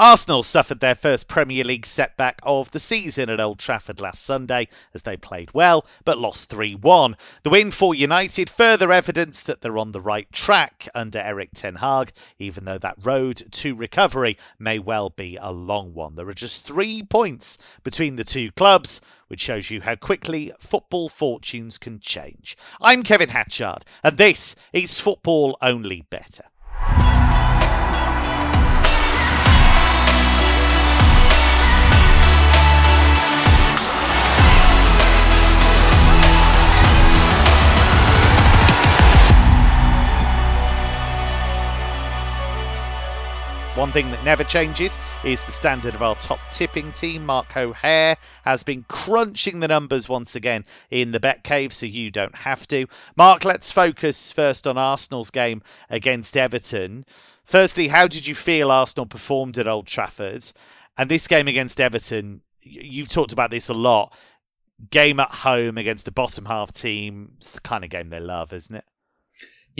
Arsenal suffered their first Premier League setback of the season at Old Trafford last Sunday as they played well but lost 3 1. The win for United further evidence that they're on the right track under Erik Ten Hag, even though that road to recovery may well be a long one. There are just three points between the two clubs, which shows you how quickly football fortunes can change. I'm Kevin Hatchard, and this is Football Only Bettor. One thing that never changes is the standard of our top tipping team. Mark O'Haire has been crunching the numbers once again in the Bet Cave, so you don't have to. Mark, let's focus first on Arsenal's game against Everton. Firstly, how did you feel Arsenal performed at Old Trafford? And this game against Everton, you've talked about this a lot. Game at home against a bottom half team, it's the kind of game they love, isn't it?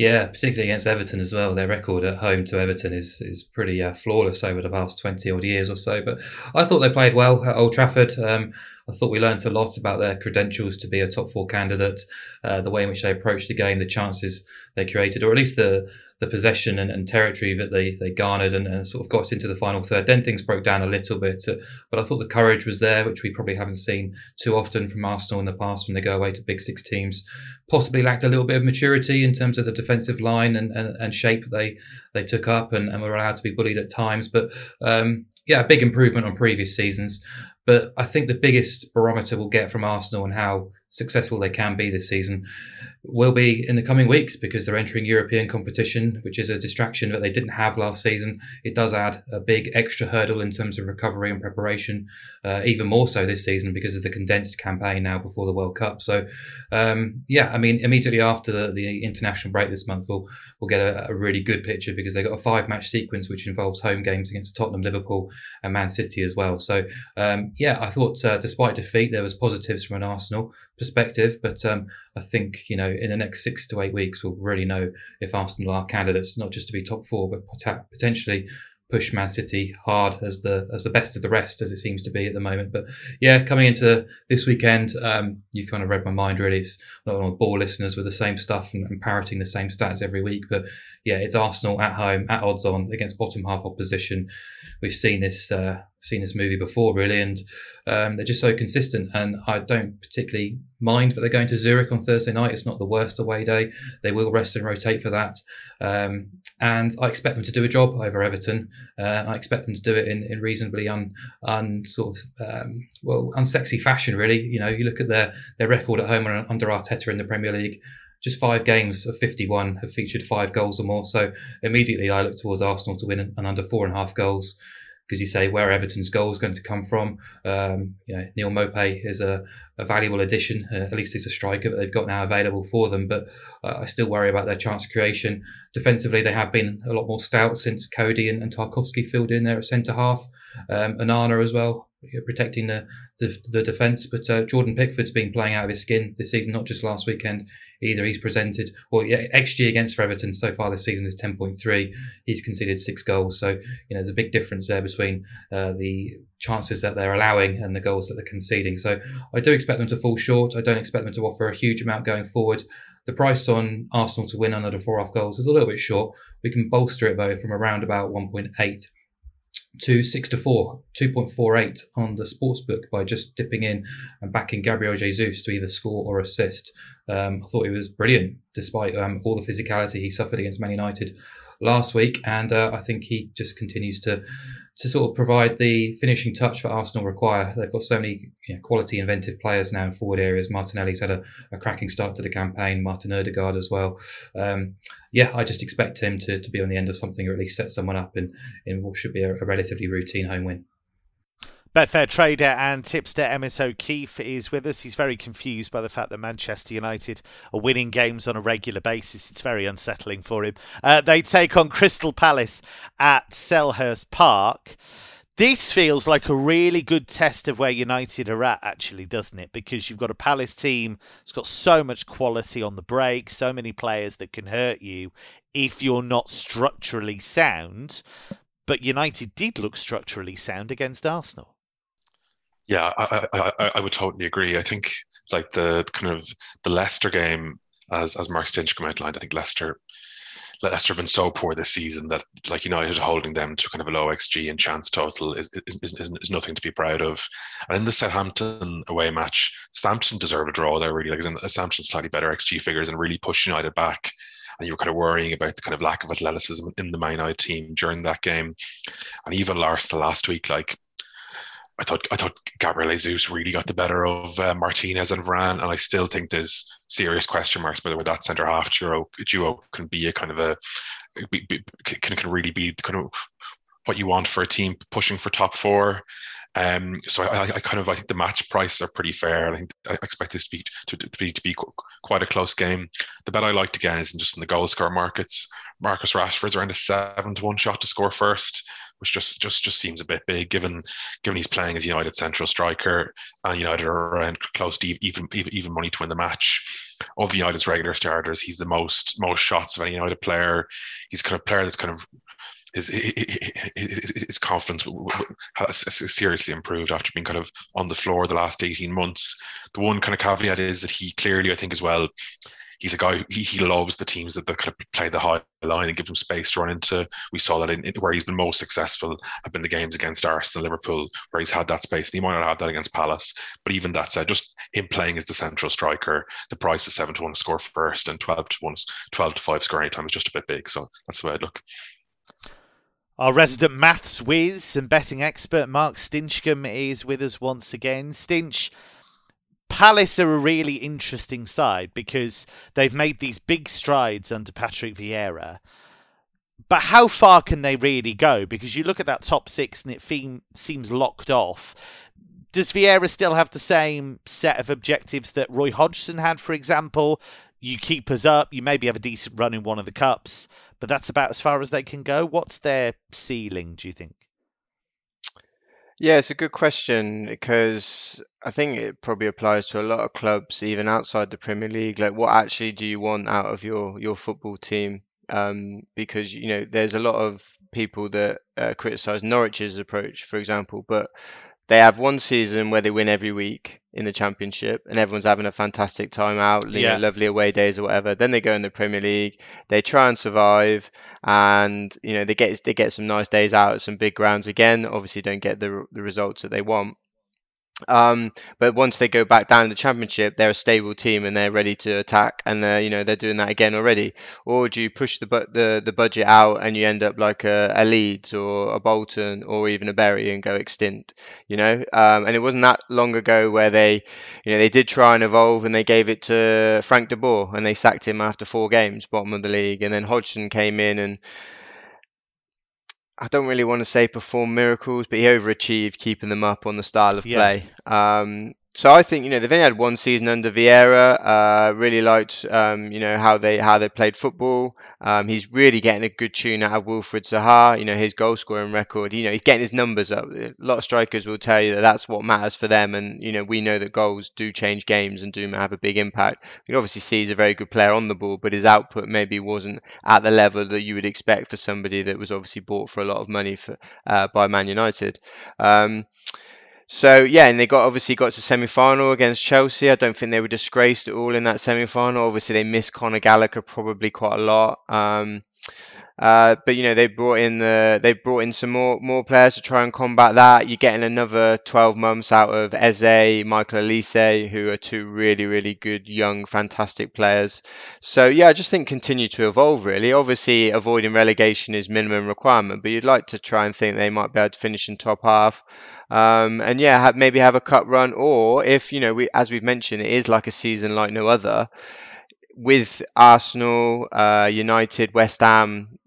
Yeah, particularly against Everton as well. Their record at home to Everton is is pretty uh, flawless over the past twenty odd years or so. But I thought they played well at Old Trafford. Um, I thought we learnt a lot about their credentials to be a top four candidate, uh, the way in which they approached the game, the chances they created, or at least the the possession and, and territory that they they garnered and, and, sort of got into the final third. Then things broke down a little bit, uh, but I thought the courage was there, which we probably haven't seen too often from Arsenal in the past when they go away to big six teams. Possibly lacked a little bit of maturity in terms of the defensive line and, and, and shape they they took up and, and were allowed to be bullied at times, but. Um, yeah, a big improvement on previous seasons. But I think the biggest barometer we'll get from Arsenal and how successful they can be this season will be in the coming weeks because they're entering European competition, which is a distraction that they didn't have last season. It does add a big extra hurdle in terms of recovery and preparation, uh, even more so this season because of the condensed campaign now before the World Cup. So, um, yeah, I mean, immediately after the, the international break this month, we'll we'll get a, a really good picture because they've got a five match sequence which involves home games against Tottenham, Liverpool, and Man City as well. So, um, yeah, I thought uh, despite defeat, there was positives from an Arsenal perspective, but um, I think you know in the next six to eight weeks we'll really know if Arsenal are candidates not just to be top four, but potentially push Man City hard as the as the best of the rest, as it seems to be at the moment. But yeah, coming into this weekend, um, you kind of read my mind really. It's not want to bore listeners with the same stuff and, and, parroting the same stats every week. But yeah, it's Arsenal at home, at odds on against bottom half opposition. We've seen this uh, seen this movie before, really, and um, they're just so consistent. And I don't particularly mind that they're going to Zurich on Thursday night. It's not the worst away day. They will rest and rotate for that. Um, and I expect them to do a job over Everton. Uh, I expect them to do it in, in reasonably un, un sort of um, well unsexy fashion. Really, you know, you look at their their record at home under Arteta in the Premier League. Just five games of 51 have featured five goals or more. So immediately I look towards Arsenal to win an under four and a half goals because you say where Everton's goal is going to come from. Um, you know, Neal Maupay is a, a valuable addition. Uh, at least he's a striker that they've got now available for them. But uh, I still worry about their chance creation. Defensively, they have been a lot more stout since Coady and, and Tarkowski filled in there at centre half. Um, Onana as well protecting the the, the defence. But uh, Jordan Pickford's been playing out of his skin this season, not just last weekend. Either he's presented, or yeah, XG against Everton so far this season is ten point three. He's conceded six goals, so you know there's a big difference there between uh, the chances that they're allowing and the goals that they're conceding. So I do expect them to fall short. I don't expect them to offer a huge amount going forward. The price on Arsenal to win under four off goals is a little bit short. We can bolster it though from around about 1.8 to six to four, 2.48 on the sportsbook by just dipping in and backing Gabriel Jesus to either score or assist. Um, I thought he was brilliant despite um, all the physicality he suffered against Man United last week, and uh, I think he just continues to to sort of provide the finishing touch that Arsenal require. They've got so many you know, quality, inventive players now in forward areas. Martinelli's had a, a, cracking start to the campaign. Martin Odegaard as well. Um, yeah, I just expect him to, to be on the end of something or at least set someone up in, in what should be a, a relatively routine home win. Betfair trader and tipster Emmett O'Keefe is with us. He's very confused by the fact that Manchester United are winning games on a regular basis. It's very unsettling for him. Uh, they take on Crystal Palace at Selhurst Park. This feels like a really good test of where United are at, actually, doesn't it? Because you've got a Palace team that's got so much quality on the break, so many players that can hurt you if you're not structurally sound but United did look structurally sound against Arsenal. Yeah, I, I, I would totally agree. I think like the kind of the Leicester game, as as Mark Stinchcombe outlined, I think Leicester Leicester have been so poor this season that like United holding them to kind of a low XG and chance total is is, is, is nothing to be proud of. And in the Southampton away match, Southampton deserve a draw there really. Like Southampton slightly better XG figures and really push United back. And you were kind of worrying about the kind of lack of athleticism in the Man United team during that game. And even last last week, like I thought I thought Gabriel Jesus really got the better of uh, Martinez and Varane, and I still think there's serious question marks whether that centre half duo duo can be a kind of a be, be, can can really be kind of what you want for a team pushing for top four. Um, so I, I, kind of I think the match prices are pretty fair. I think I expect this to be to, to, be to be quite a close game. The bet I liked again is just in the goal score markets. Marcus Rashford's around a seven to one shot to score first which just just just seems a bit big given given he's playing as United central striker and United are around close to even even, even money to win the match. Of United's regular starters, he's the most most shots of any United player. He's kind of player that's kind of his, his, his confidence has seriously improved after being kind of on the floor the last 18 months. The one kind of caveat is that he clearly, I think, as well, he's a guy he, he loves the teams that, that kind of play the high line and give him space to run into. We saw that in, in, where he's been most successful have been the games against Arsenal, Liverpool, where he's had that space. And he might not have that against Palace, but even that said, just him playing as the central striker, the price is seven to one to score first and twelve to one, 12 to five scoring time is just a bit big. So that's the way I'd look. Our resident maths whiz and betting expert Mark Stinchcombe is with us once again. Stinch, Palace are a really interesting side because they've made these big strides under Patrick Vieira. But how far can they really go? Because you look at that top six and it seems locked off. Does Vieira still have the same set of objectives that Roy Hodgson had, for example? You keep us up, you maybe have a decent run in one of the cups, but that's about as far as they can go. What's their ceiling, do you think? Yeah, it's a good question because I think it probably applies to a lot of clubs, even outside the Premier League. Like, what actually do you want out of your your football team? Um, because you know, there's a lot of people that uh, criticize Norwich's approach, for example, but they have one season where they win every week in the championship and everyone's having a fantastic time out, you yeah. know, lovely away days or whatever. Then they go in the Premier League, they try and survive and you know they get they get some nice days out at some big grounds again. Obviously, don't get the the results that they want. Um, but once they go back down the championship, they're a stable team and they're ready to attack, and they're you know they're doing that again already. Or do you push the the the budget out and you end up like a, a Leeds or a Bolton or even a Bury and go extinct? You know, um, and it wasn't that long ago where they you know they did try and evolve and they gave it to Frank de Boer and they sacked him after four games, bottom of the league, and then Hodgson came in and I don't really want to say perform miracles, but he overachieved keeping them up on the style of play. Um, so I think you know they've only had one season under Vieira. Uh, really liked um, you know how they how they played football. Um, he's really getting a good tune out of Wilfred Zaha. You know his goal scoring record. You know he's getting his numbers up. A lot of strikers will tell you that that's what matters for them. And you know we know that goals do change games and do have a big impact. You obviously see he's a very good player on the ball, but his output maybe wasn't at the level that you would expect for somebody that was obviously bought for a lot of money for uh, by Man United. Um, so yeah, and they got obviously got to semi final against Chelsea. I don't think they were disgraced at all in that semi final. Obviously, they missed Conor Gallagher probably quite a lot. Um, uh, but you know they brought in the they brought in some more more players to try and combat that. You're getting another 12 months out of Eze, Michael Olise, who are two really really good young fantastic players. So yeah, I just think continue to evolve really. Obviously, avoiding relegation is minimum requirement, but you'd like to try and think they might be able to finish in top half. Um, and yeah, maybe have a cup run, or if you know, we, as we've mentioned, it is like a season like no other. With Arsenal, uh, United, West Ham,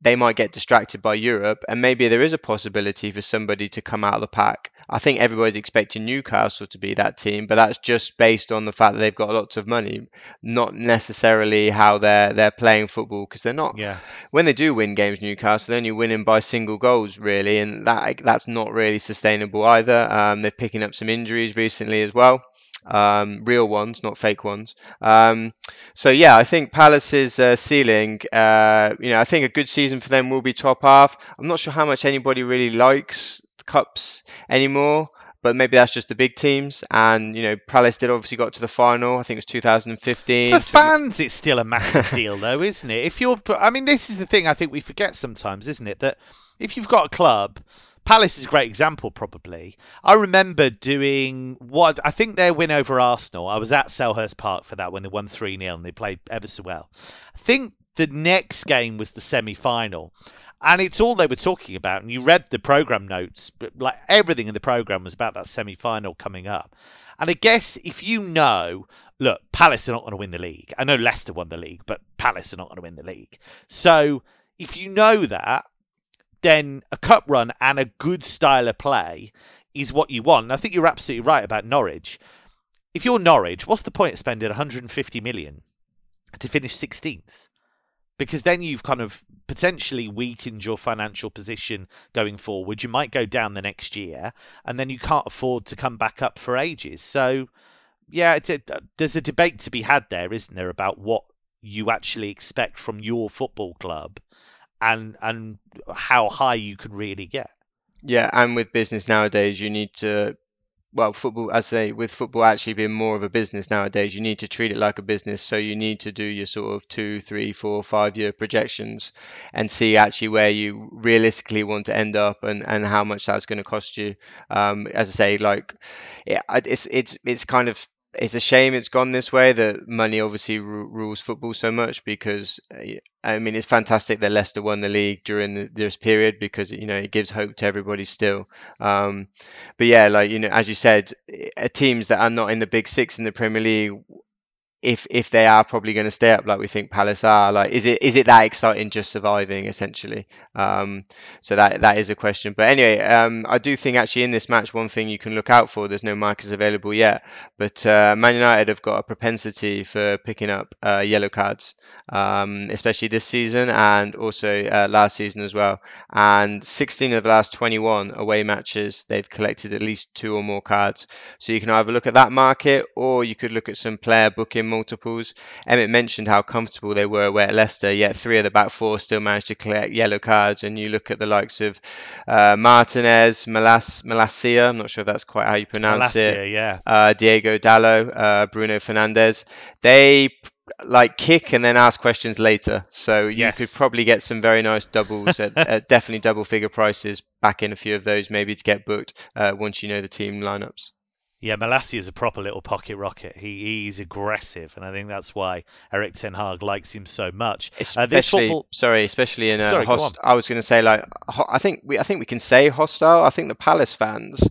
they might get distracted by Europe, and maybe there is a possibility for somebody to come out of the pack. I think everybody's expecting Newcastle to be that team, but that's just based on the fact that they've got lots of money, not necessarily how they're they're playing football because they're not. Yeah. When they do win games, Newcastle they're only winning by single goals really, and that that's not really sustainable either. Um, they're picking up some injuries recently as well. Um, real ones, not fake ones. Um, so yeah, I think Palace's uh, ceiling, uh, you know, I think a good season for them will be top half. I'm not sure how much anybody really likes cups anymore but maybe that's just the big teams. And you know, Palace did obviously got to the final. I think it was 2015. For fans, it's still a massive deal, though, isn't it? If you're, I mean, this is the thing I think we forget sometimes, isn't it? That if you've got a club. Palace is a great example, probably. I remember doing what I think their win over Arsenal. I was at Selhurst Park for that when they won 3 0 and they played ever so well. I think the next game was the semi final and it's all they were talking about. And you read the program notes, but like everything in the program was about that semi final coming up. And I guess if you know, look, Palace are not going to win the league. I know Leicester won the league, but Palace are not going to win the league. So if you know that, then a cup run and a good style of play is what you want. And I think you're absolutely right about Norwich. If you're Norwich, what's the point of spending 150 million to finish 16th? Because then you've kind of potentially weakened your financial position going forward. You might go down the next year, and then you can't afford to come back up for ages. So, yeah, a, there's a debate to be had there, isn't there, about what you actually expect from your football club, and and how high you can really get. Yeah, and with business nowadays, you need to well, football, I say, with football actually being more of a business nowadays, you need to treat it like a business. So you need to do your sort of two, three, four, five year projections and see actually where you realistically want to end up and, and how much that's going to cost you. Um, as I say, like, it, it's it's it's kind of it's a shame it's gone this way. That money obviously r- rules football so much because uh, I mean it's fantastic that Leicester won the league during the, this period because you know it gives hope to everybody still. Um, but yeah, like you know, as you said, teams that are not in the big six in the Premier League if if they are probably going to stay up like we think Palace are like is it is it that exciting just surviving essentially? Um, so that that is a question. But anyway um, I do think actually in this match one thing you can look out for there's no markers available yet but uh, Man United have got a propensity for picking up uh, yellow cards um, especially this season and also uh, last season as well. And 16 of the last 21 away matches they've collected at least two or more cards. So you can either look at that market or you could look at some player booking multiples. Emmett mentioned how comfortable they were away at Leicester, yet three of the back four still managed to collect yellow cards. And you look at the likes of uh, Martinez, Malas, Malacia, I'm not sure if that's quite how you pronounce Malacia, it. Yeah. Uh, Diogo Dalot, uh, Bruno Fernandes. They like kick and then ask questions later. So you yes. could probably get some very nice doubles at, at, definitely double figure prices back in a few of those maybe to get booked uh, once you know the team lineups. Yeah, Malacia is a proper little pocket rocket. He he's aggressive, and I think that's why Erik Ten Hag likes him so much. Especially, uh, football... sorry, especially in a sorry, host... I was going to say like I think we I think we can say hostile. I think the Palace fans.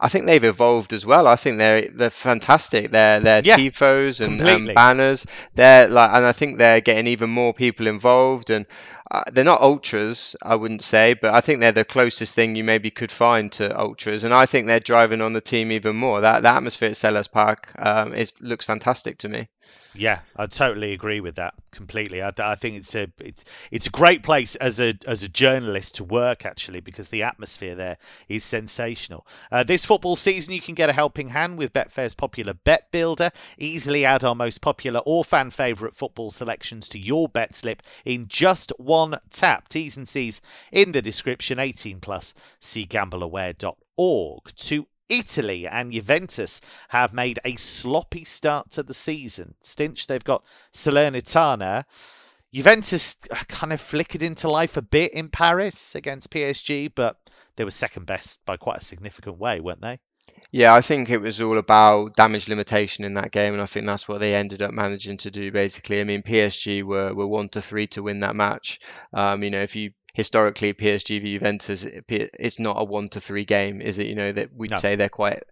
I think they've evolved as well. I think they're they're fantastic. They're they're yeah, tifos and, and, banners. They're like, and I think they're getting even more people involved. And uh, they're not ultras, I wouldn't say, but I think they're the closest thing you maybe could find to ultras, and I think they're driving on the team even more. That atmosphere at Selhurst Park, um, it looks fantastic to me. Yeah, I totally agree with that completely. I, I, think it's a it's it's a great place as a as a journalist to work actually because the atmosphere there is sensational. Uh, this football season, you can get a helping hand with Betfair's popular Bet Builder. Easily add our most popular or fan favourite football selections to your bet slip in just one tap. T's and C's in the description. 18 plus. See gambleaware.org to Italy and Juventus have made a sloppy start to the season. Stinch, they've got Salernitana. Juventus kind of flickered into life a bit in Paris against PSG, but they were second best by quite a significant way, weren't they? Yeah, I think it was all about damage limitation in that game, and I think that's what they ended up managing to do. Basically, I mean, PSG were were one to three to win that match. Um, you know, if you historically PSG v Juventus, it's not a one to three game, is it? You know that we'd no. say they're quite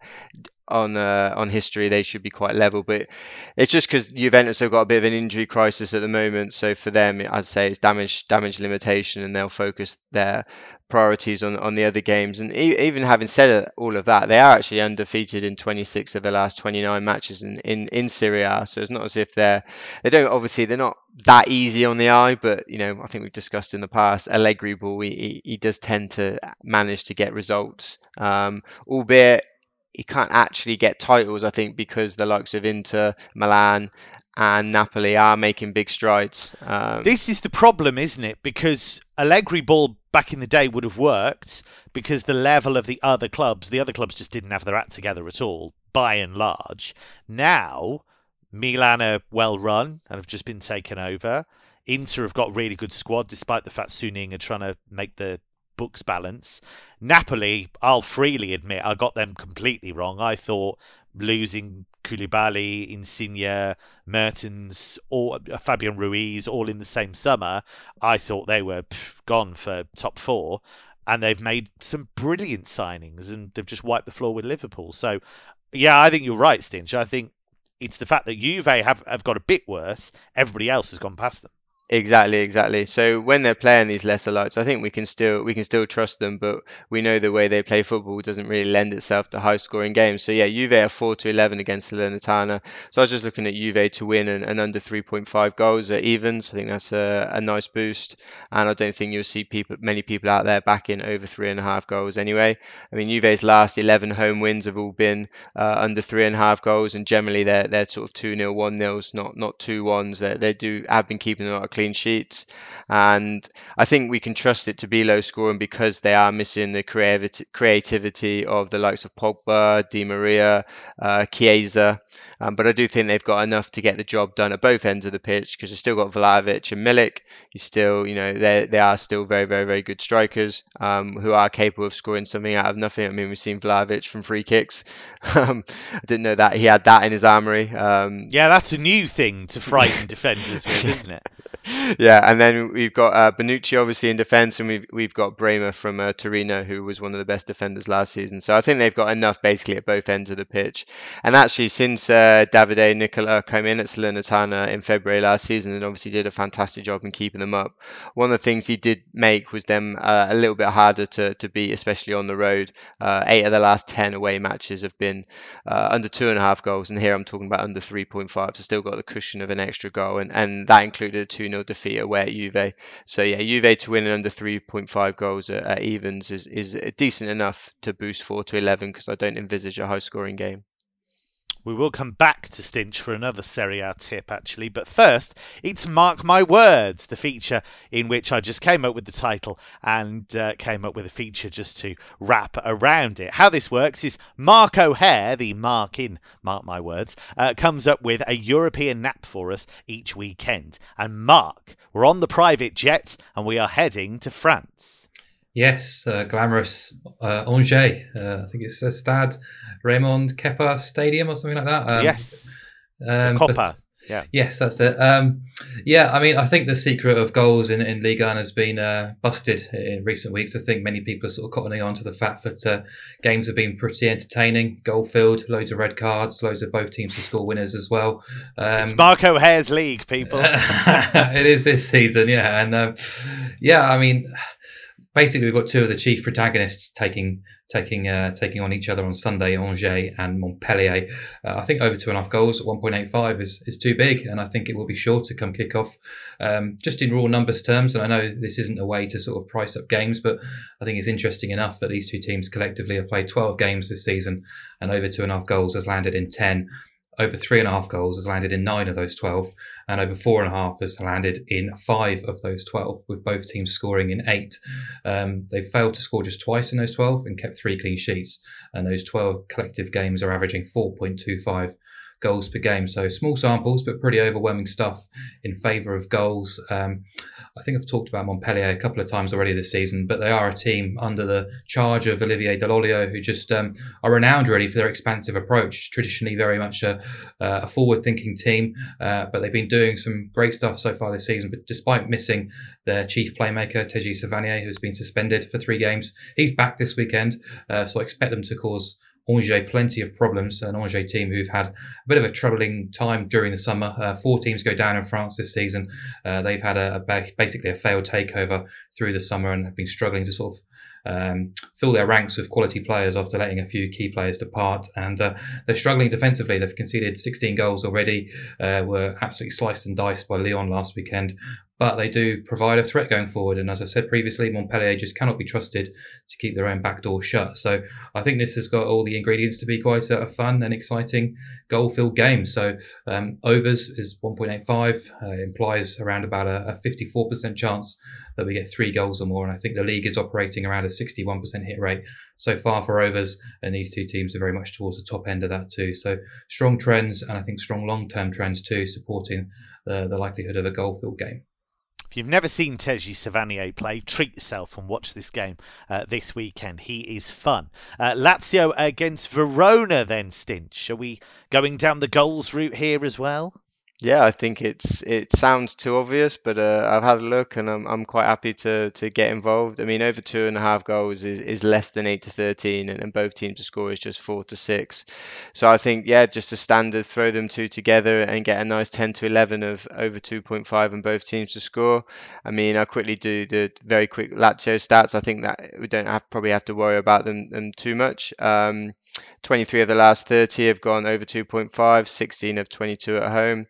on uh, on history they should be quite level, but it's just because Juventus have got a bit of an injury crisis at the moment. So for them, I'd say it's damage damage limitation, and they'll focus their priorities on on the other games. And e- even having said all of that, they are actually undefeated in 26 of the last 29 matches in in in Serie A. So it's not as if they're they don't obviously they're not that easy on the eye, but you know I think we've discussed in the past Allegri ball he, he, he does tend to manage to get results, um, albeit he can't actually get titles. I think because the likes of Inter, Milan, and Napoli are making big strides. Um, this is the problem, isn't it? Because Allegri ball back in the day would have worked because the level of the other clubs, the other clubs just didn't have their act together at all, by and large. Now, Milan are well run and have just been taken over. Inter have got really good squad, despite the fact Suning are trying to make the books balance. Napoli, I'll freely admit, I got them completely wrong. I thought losing Koulibaly, Insigne, Mertens, or uh, Fabian Ruiz all in the same summer, I thought they were pff, gone for top four. And they've made some brilliant signings and they've just wiped the floor with Liverpool. So, yeah, I think you're right, Stinch. I think it's the fact that Juve have, have got a bit worse. Everybody else has gone past them. Exactly, exactly. So when they're playing these lesser lights, I think we can still we can still trust them, but we know the way they play football doesn't really lend itself to high scoring games. So yeah, Juve are four to eleven against Salernitana. So I was just looking at Juve to win and, and under three point five goals at evens. I think that's a, a nice boost, and I don't think you'll see people many people out there backing over three and a half goals anyway. I mean Juve's last eleven home wins have all been uh, under three and a half goals, and generally they're they're sort of two 0 one nils, not not two ones. They, they do have been keeping a lot of clean sheets. And I think we can trust it to be low scoring because they are missing the creativity creativity of the likes of Pogba, Di Maria, uh, Chiesa. Um, but I do think they've got enough to get the job done at both ends of the pitch because they've still got Vlahovic and Milik. You still, you know, they they are still very, very, very good strikers um, who are capable of scoring something out of nothing. I mean, we've seen Vlahovic from free kicks. um, I didn't know that he had that in his armory. Um, yeah, that's a new thing to frighten defenders with, isn't it? Yeah, and then we've got uh, Bonucci obviously in defence, and we've we've got Bremer from uh, Torino, who was one of the best defenders last season. So I think they've got enough basically at both ends of the pitch. And actually, since uh, Davide Nicola came in at Salernitana in February last season, and obviously did a fantastic job in keeping them up. One of the things he did make was them uh, a little bit harder to to beat, especially on the road. Uh, eight of the last ten away matches have been uh, under two and a half goals, and here I'm talking about under 3.5. So still got the cushion of an extra goal, and and that included two 0 defeat away at Juve. So yeah, Juve to win under 3.5 goals at, at evens is is decent enough to boost four to 11 because I don't envisage a high scoring game. We will come back to Stinch for another Serie A tip, actually. But first, it's Mark My Words, the feature in which I just came up with the title and uh, came up with a feature just to wrap around it. How this works is Mark O'Haire, the Mark in Mark My Words, uh, comes up with a European nap for us each weekend. And Mark, we're on the private jet and we are heading to France. Yes, uh, glamorous uh, Angers. Uh, I think it's a Stade Raymond Kopa Stadium or something like that. Um, yes. Um. Yeah. Yes, that's it. Um, yeah, I mean, I think the secret of goals in, in Ligue 1 has been uh, busted in recent weeks. I think many people are sort of cottoning on to the fact that uh, games have been pretty entertaining, goal filled, loads of red cards, loads of both teams to score winners as well. Um, it's Mark O'Haire's league, people. it is this season, yeah. And um, yeah, I mean, basically we've got two of the chief protagonists taking taking uh, taking on each other on Sunday, Angers and Montpellier. Uh, I think over two and a half goals at 1.85 is, is too big, and I think it will be sure to come kick off. Um, just in raw numbers terms, and I know this isn't a way to sort of price up games, but I think it's interesting enough that these two teams collectively have played 12 games this season, and over two and a half goals has landed in 10 over three and a half goals has landed in nine of those 12, and over four and a half has landed in five of those 12, with both teams scoring in eight. Um, they've failed to score just twice in those 12 and kept three clean sheets, and those 12 collective games are averaging 4.25 goals per game. So small samples, but pretty overwhelming stuff in favour of goals. Um, I think I've talked about Montpellier a couple of times already this season, but they are a team under the charge of Olivier Dall'Oglio who just um, are renowned really for their expansive approach. Traditionally, very much a, uh, a forward-thinking team, uh, but they've been doing some great stuff so far this season. But despite missing their chief playmaker Teji Savanier, who's been suspended for three games, he's back this weekend, uh, so I expect them to cause Angers plenty of problems. An Angers team who've had a bit of a troubling time during the summer. Uh, four teams go down in France this season. Uh, they've had a, a, basically a failed takeover through the summer and have been struggling to sort of um, fill their ranks with quality players after letting a few key players depart. And uh, they're struggling defensively. They've conceded 16 goals already. Uh, were absolutely sliced and diced by Lyon last weekend. But they do provide a threat going forward. And as I've said previously, Montpellier just cannot be trusted to keep their own back door shut. So I think this has got all the ingredients to be quite a, fun and exciting goal filled game. So um, overs is 1.85, uh, implies around about a, a 54% chance that we get three goals or more. And I think the league is operating around a 61% hit rate so far for overs, and these two teams are very much towards the top end of that too. So strong trends, and I think strong long term trends too, supporting the, the likelihood of a goal filled game. If you've never seen Teji Savanier play, treat yourself and watch this game uh, this weekend. He is fun. Uh, Lazio against Verona, then, Stinch. Are we going down the goals route here as well? Yeah, I think it's it sounds too obvious, but uh, I've had a look and I'm I'm quite happy to to get involved. I mean, over two and a half goals is, is less than eight to thirteen, and, and both teams to score is just four to six. So I think yeah, just a standard, throw them two together and get a nice ten to eleven of over two point five, and both teams to score. I mean, I quickly do the very quick Lazio stats. I think that we don't have, probably have to worry about them, them too much. Um, 23 of the last 30 have gone over 2.5, 16 of 22 at home.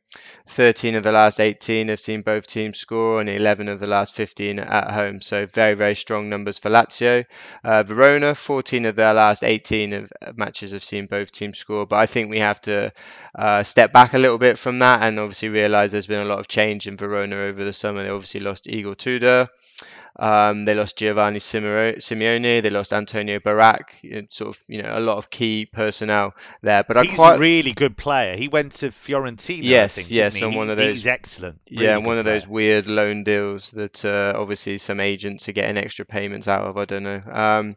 13 of the last 18 have seen both teams score, and 11 of the last 15 at home. So very, very strong numbers for Lazio. Uh, Verona, 14 of their last 18 of matches have seen both teams score. But I think we have to uh, step back a little bit from that and obviously realise there's been a lot of change in Verona over the summer. They obviously lost Igor Tudor. Um, they lost Giovanni Simeone. They lost Antonio Barak. Sort of, you know, a lot of key personnel there. But he's quite... a really good player. He went to Fiorentina. Yes, think, yes, on one of those. He's excellent. Really yeah, one of player. those weird loan deals that uh, obviously some agents are getting extra payments out of. I don't know. Um,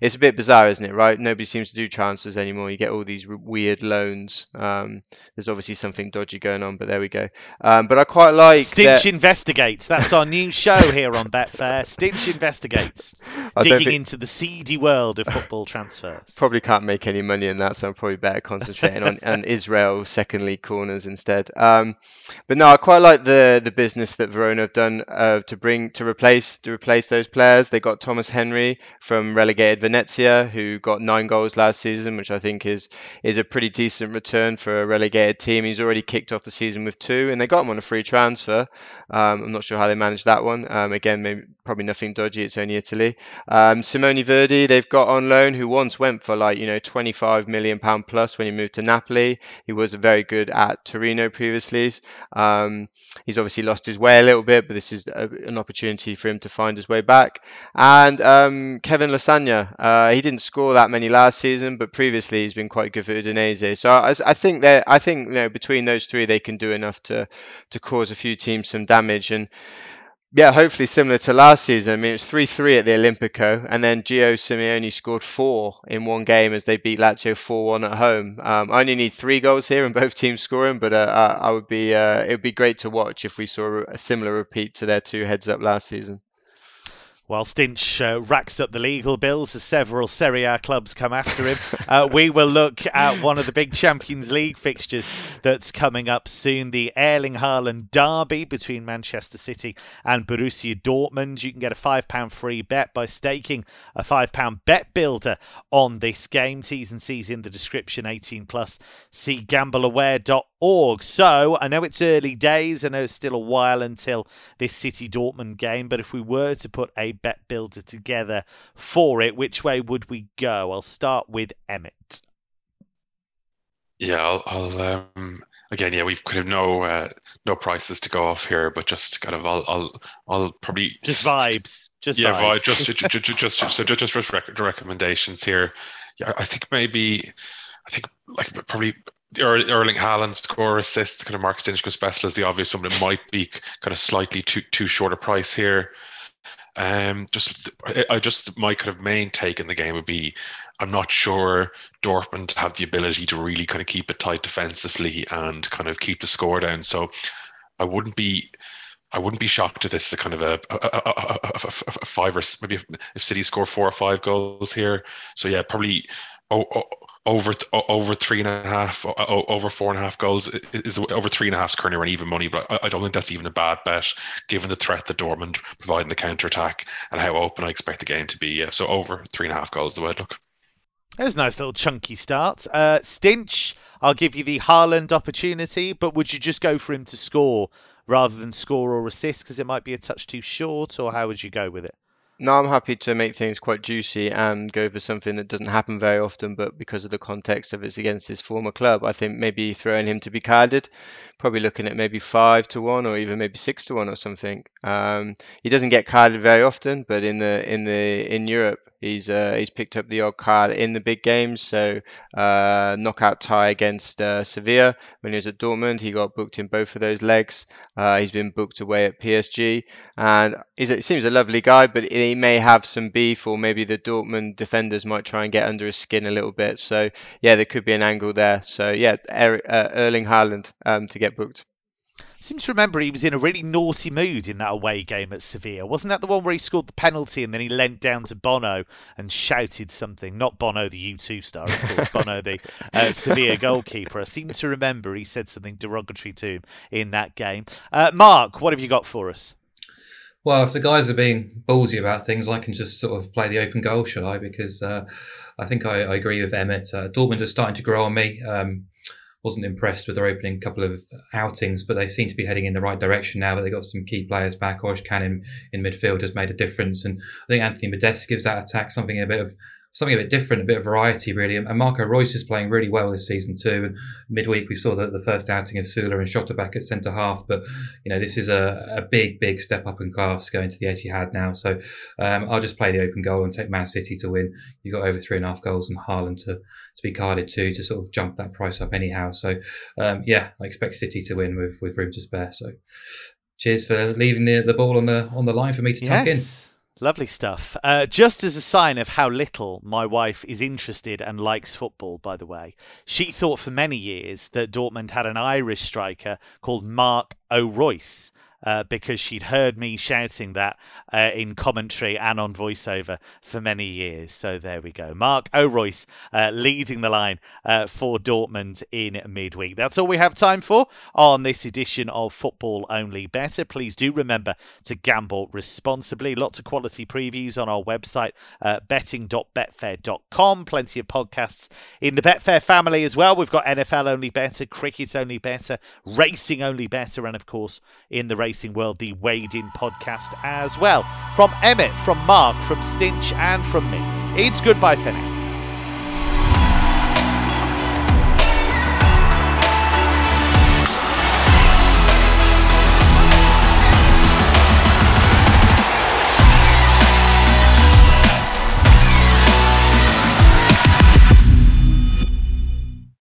it's a bit bizarre, isn't it? Right? Nobody seems to do transfers anymore. You get all these weird loans. Um, there's obviously something dodgy going on, but there we go. Um, but I quite like Stinch that... investigates. That's our new show here on Betfair. Stinch investigates, digging think... into the seedy world of football transfers. Probably can't make any money in that, so I'm probably better concentrating on, on Israel second league corners instead. Um, but no, I quite like the the business that Verona have done uh, to bring to replace to replace those players. They got Thomas Henry from Venezia, who got nine goals last season, which I think is is a pretty decent return for a relegated team. He's already kicked off the season with two, and they got him on a free transfer. Um, I'm not sure how they managed that one. Um, again, maybe, probably nothing dodgy. It's only Italy. Um, Simone Verdi, they've got on loan, who once went for like you know 25 million pound plus when he moved to Napoli. He was very good at Torino previously. Um, he's obviously lost his way a little bit, but this is a, an opportunity for him to find his way back. And um, Kevin Lasagna, uh, he didn't score that many last season, but previously he's been quite good for Udinese. So I, I think that I think you know between those three they can do enough to to cause a few teams some damage and. Yeah, hopefully similar to last season. I mean, it was 3 3 at the Olimpico, and then Gio Simeone scored four in one game as they beat Lazio 4 1 at home. Um, I only need three goals here and both teams scoring, but uh, I would be uh, it would be great to watch if we saw a similar repeat to their two heads up last season. While Stinch uh, racks up the legal bills as several Serie A clubs come after him, uh, we will look at one of the big Champions League fixtures that's coming up soon the Erling Haaland derby between Manchester City and Borussia Dortmund. You can get a £5 free bet by staking a £5 bet builder on this game. T's and C's in the description 18 plus. See gambleaware.org. So I know it's early days. I know it's still a while until this City Dortmund game. But if we were to put a bet builder together for it, which way would we go? I'll start with Emmett. Yeah, I'll, I'll um, again, yeah, we've kind of no uh, no prices to go off here, but just kind of I'll I'll, I'll probably just vibes, just yeah, vibes. just just just just, just, so just, just the recommendations here. Yeah, I think maybe I think like probably Erling Haaland score assist, kind of Mark Stinchcombe's best as the obvious one, but it might be kind of slightly too too short a price here. Um, just I just my kind of main take in the game would be I'm not sure Dortmund have the ability to really kind of keep it tight defensively and kind of keep the score down. So I wouldn't be I wouldn't be shocked if this is kind of a, a, a, a five or maybe if, if City score four or five goals here. So yeah, probably oh, oh, over over three and a half, over four and a half goals is over three and a half is currently even money, but I don't think that's even a bad bet given the threat that Dortmund providing the counter attack and how open I expect the game to be. Yeah, so over three and a half goals the way it look. There's a nice little chunky start. Uh, Stinch, I'll give you the Haaland opportunity, but would you just go for him to score rather than score or assist because it might be a touch too short, or how would you go with it? No, I'm happy to make things quite juicy and go for something that doesn't happen very often, but because of the context of it's against his former club, I think maybe throwing him to be carded, probably looking at maybe five to one or even maybe six to one or something. Um, he doesn't get carded very often, but in the in the in Europe, He's uh, he's picked up the odd card in the big games. So uh, knockout tie against uh, Sevilla when he was at Dortmund, he got booked in both of those legs. Uh, he's been booked away at PSG, and he seems a lovely guy, but he may have some beef, or maybe the Dortmund defenders might try and get under his skin a little bit. So yeah, there could be an angle there. So yeah, er, Erling Haaland um, to get booked. I seem to remember he was in a really naughty mood in that away game at Sevilla. Wasn't that the one where he scored the penalty and then he leant down to Bono and shouted something? Not Bono, the U2 star, of course, Bono, the uh, Sevilla goalkeeper. I seem to remember he said something derogatory to him in that game. Uh, Mark, what have you got for us? Well, if the guys are being ballsy about things, I can just sort of play the open goal, shall I? Because uh, I think I, I, agree with Emmett. Uh, Dortmund are starting to grow on me. Um, wasn't impressed with their opening couple of outings, but they seem to be heading in the right direction now. That they got some key players back. Ozcan in, in midfield has made a difference, and I think Anthony Modeste gives that attack something a bit of something a bit different, a bit of variety, really. And Marco Reus is playing really well this season too. And midweek we saw the, the first outing of Süle and Schlotterbeck at centre half. But you know this is a, a big, big step up in class going to the Etihad now. So um, I'll just play the open goal and take Man City to win. You've got over three and a half goals and Haaland to to be carded too to sort of jump that price up anyhow. So um, yeah, I expect City to win with with room to spare. So cheers for leaving the, the ball on the on the line for me to tuck yes. in. Lovely stuff. Uh, just as a sign of how little my wife is interested and likes football, by the way, she thought for many years that Dortmund had an Irish striker called Mark O'Royce uh, because she'd heard me shouting that uh, in commentary and on voiceover for many years. So there we go. Mark O'Royce uh, leading the line uh, for Dortmund in midweek. That's all we have time for on this edition of Football Only Bettor. Please do remember to gamble responsibly. Lots of quality previews on our website, uh, betting.betfair.com. Plenty of podcasts in the Betfair family as well. We've got NFL Only Better, Cricket Only Better, Racing Only Better, and of course, in the racing world, the Wade In podcast as well. From Emmett, from Mark, from Stinch, and from me, it's goodbye for now.